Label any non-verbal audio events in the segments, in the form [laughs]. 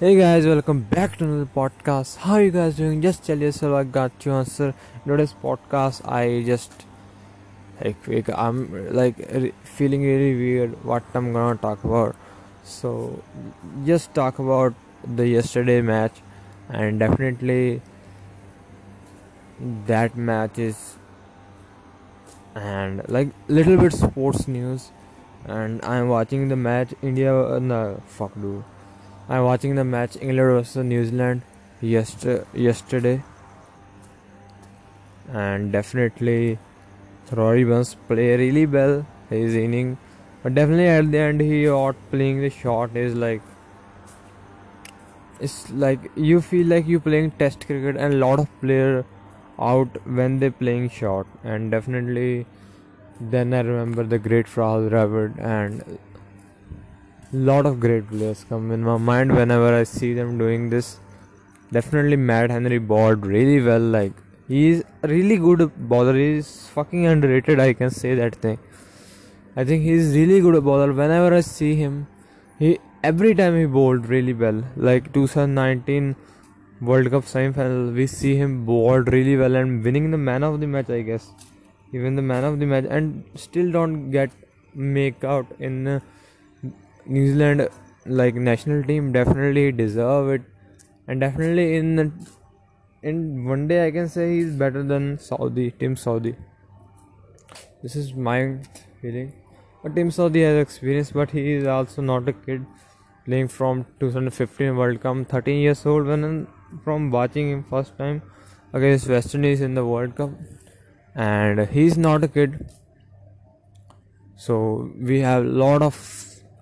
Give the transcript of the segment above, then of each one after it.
Hey guys, welcome back to another podcast. How you guys doing? Just tell yourself I got you answer. Today's podcast, I just like I'm like feeling really weird what I'm gonna talk about. So just talk about the yesterday match, and definitely that match is and like little bit sports news. And I'm watching the match. India, uh, no, fuck, dude. I'm watching the match England versus New Zealand yester- yesterday, and definitely Rory Burns play really well his inning, but definitely at the end he out playing the shot is like it's like you feel like you playing Test cricket and a lot of player out when they playing shot, and definitely then I remember the great Rahul Dravid and lot of great players come in my mind whenever I see them doing this. Definitely Matt Henry bowled really well. Like he's really good bowler. He's fucking underrated. I can say that thing. I think he's really good bowler. Whenever I see him, he every time he bowled really well. Like 2019 World Cup semi-final, we see him bowled really well and winning the man of the match. I guess even the man of the match and still don't get make out in. Uh, New Zealand like national team definitely deserve it. And definitely in in one day I can say he's better than Southee Tim Southee. This is my feeling. But Tim Southee has experience but he is also not a kid playing from 2015 World Cup. 13 years old when from watching him first time against West Indies in the World Cup. And he's not a kid. So we have a lot of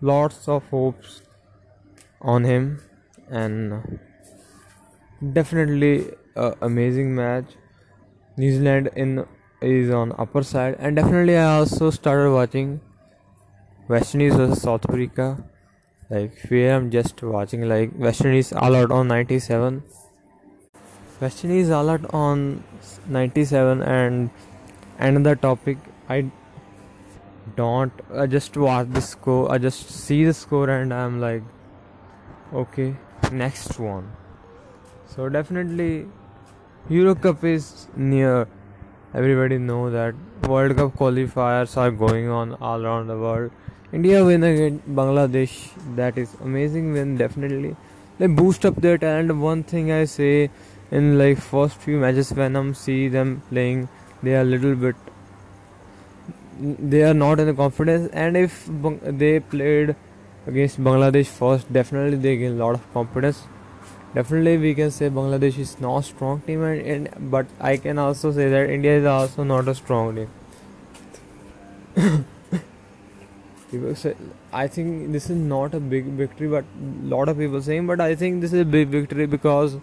lots of hopes on him and definitely a amazing match. New zealand in is on upper side and definitely i also started watching west indies versus south africa. Like here i'm just watching like west indies all out on 97 west indies all out on 97 and another topic i don't I just watch the score I just see the score and I'm like okay next one. So definitely Euro Cup is near. Everybody know that World Cup qualifiers are going on all around the world. India win against Bangladesh that is amazing win definitely. They boost up their talent. One thing I say in like first few matches when I'm see them playing they are a little bit they are not in the confidence and if they played against Bangladesh first definitely they gain a lot of confidence. Definitely we can say Bangladesh is not a strong team and, and but I can also say that India is also not a strong team. [coughs] People say I think this is not a big victory but lot of people saying but I think this is a big victory because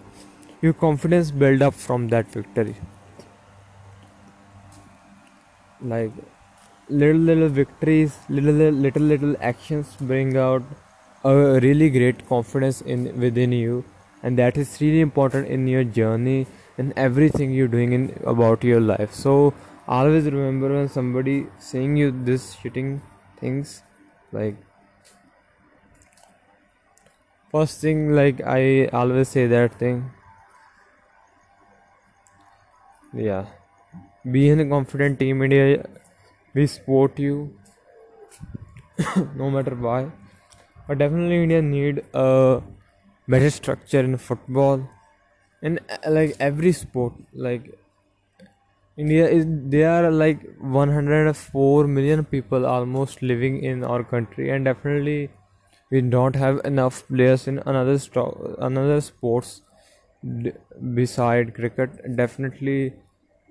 your confidence build up from that victory. Like little little victories little little little little actions bring out a really great confidence in within you. And that is really important in your journey in everything you're doing in about your life. So always remember when somebody saying you this shitting things like first thing like i always say that thing. Yeah. Being a confident team india we support you [coughs] no matter why. But definitely india need a better structure in football in uh, like every sport. Like india is there are like 104 million people almost living in our country and definitely we don't have enough players in another sto- another sports d- beside cricket. Definitely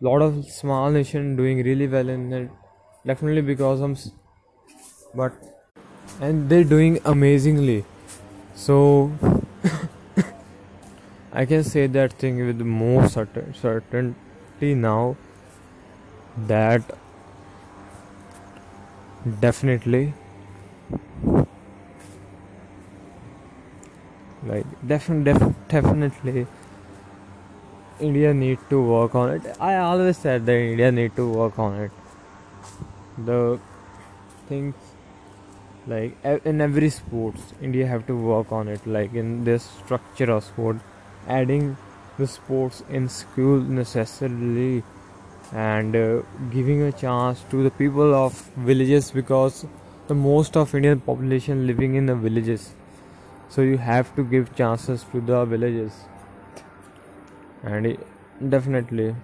lot of small nation doing really well in it definitely because I'm but and they're doing amazingly so [laughs] I can say that thing with more certain certainty now that definitely like definitely def- definitely India need to work on it. I always said that India need to work on it the things like in every sports india have to work on it like in this structure of sport adding the sports in school necessarily and uh, giving a chance to the people of villages because the most of indian population living in the villages. So you have to give chances to the villages. And it- definitely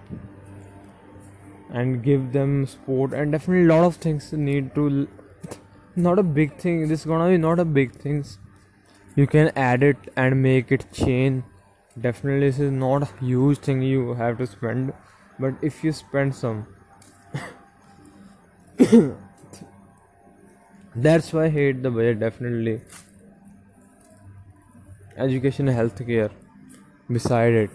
and give them sport and definitely a lot of things need to not a big thing this is gonna be not a big things. You can add it and make it chain. Definitely this is not a huge thing you have to spend but if you spend some [coughs] that's why i hate the budget definitely. Education healthcare beside it.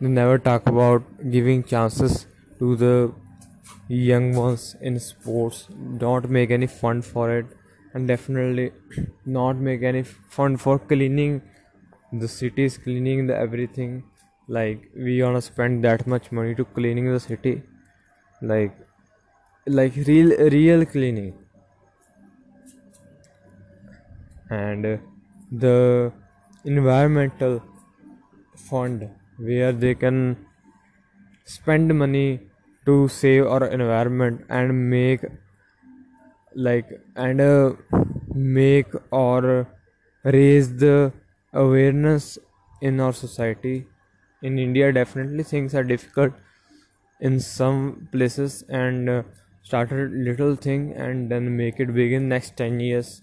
They never talk about giving chances to the young ones in sports. Don't make any fund for it. And definitely [coughs] not make any fund for cleaning the cities cleaning the everything. Like we gonna spend that much money to cleaning the city. Like like real real cleaning. And the environmental fund where they can spend money to save our environment and make like and uh, make or raise the awareness in our society. In india definitely things are difficult in some places and uh, start a little thing and then make it big in next 10 years.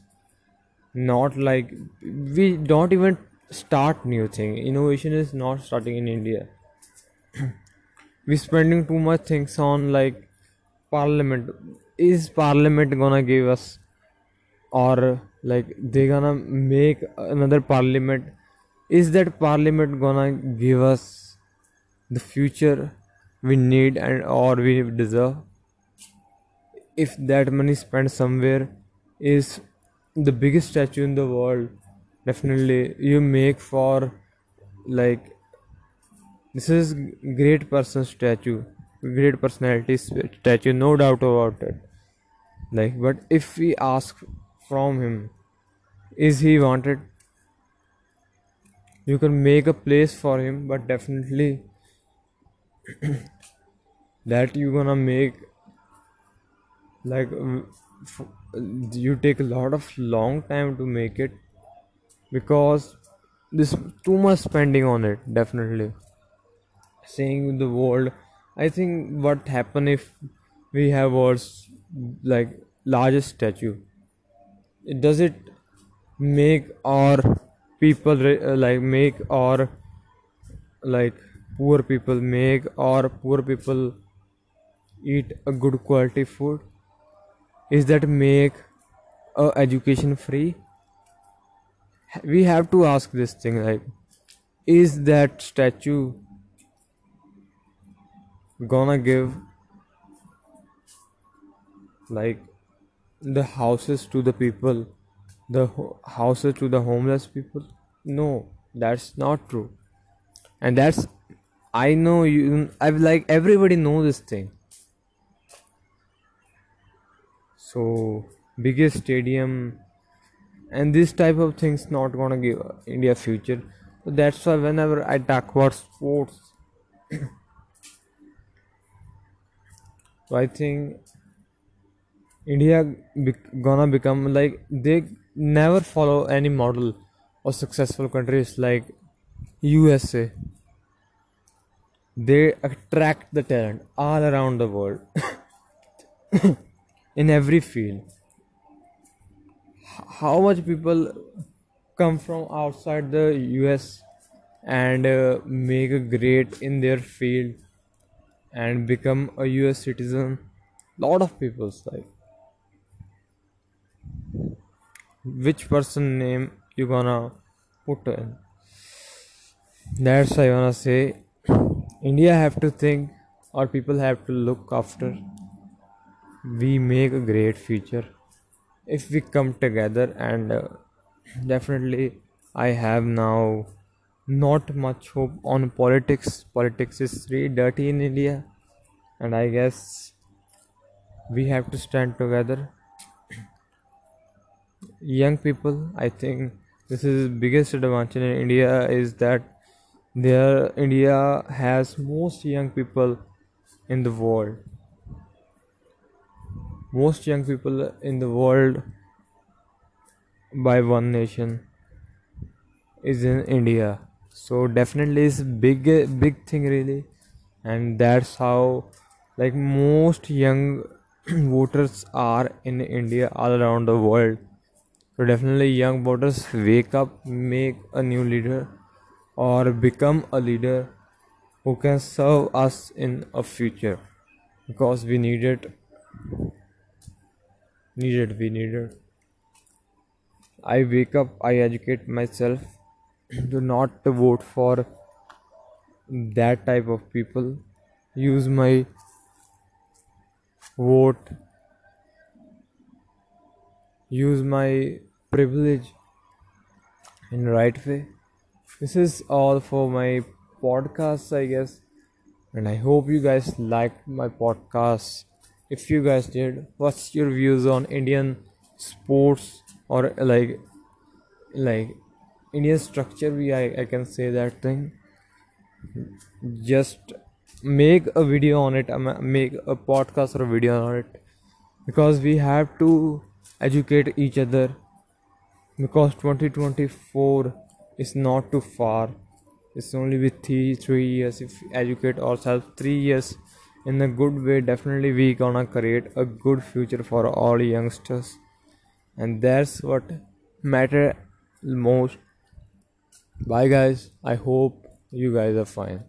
Not like we don't even start new thing. Innovation is not starting in india [clears throat] we spending too much things on like parliament. Is parliament gonna give us or like they gonna make another parliament? Is that parliament gonna give us the future we need and or we deserve? If that money spent somewhere is the biggest statue in the world definitely you make for like this is great person statue great personality statue no doubt about it. Like but if we ask from him is he wanted? You can make a place for him but definitely [clears throat] that you gonna make like you take a lot of long time to make it because this too much spending on it definitely saying the world i think what happen if we have world's like largest statue? Does it make our people uh, like make our like poor people make or poor people eat a good quality food? Is that make uh, education free? We have to ask this thing like is that statue gonna give like the houses to the people the ho- houses to the homeless people? No that's not true. And that's i know you i've like everybody know this thing. So biggest stadium and this type of things not gonna give india future. So that's why whenever i talk about sports so i think india gonna become like they never follow any model of successful countries like usa they attract the talent all around the world [coughs] in every field. How much people come from outside the us and uh, make a great in their field and become a us citizen lot of people's life. which person name you gonna put in? That's why i wanna say india have to think or people have to look after. We make a great future. If we come together and uh, definitely i have now not much hope on politics. Politics is really dirty in india. And i guess we have to stand together. Young people i think this is biggest advantage in india is that there india has most young people in the world. Most young people in the world by one nation is in india so definitely it's big big thing really. And that's how like most young [clears throat] voters are in india all around the world. So definitely young voters wake up make a new leader or become a leader who can serve us in a future. Because we need it. Needed we needed i wake up i educate myself [clears throat] to not vote for that type of people. Use my vote. Use my privilege in right way. This is all for my podcast i guess. And i hope you guys liked my podcast. If you guys did what's your views on indian sports or like like indian structure we I, I can say that thing. Just make a video on it make a podcast or a video on it. Because we have to educate each other. Because 2024 is not too far. It's only with three three years. If we educate ourselves three years in a good way definitely we gonna create a good future for all youngsters. And that's what matter most bye guys. I hope you guys are fine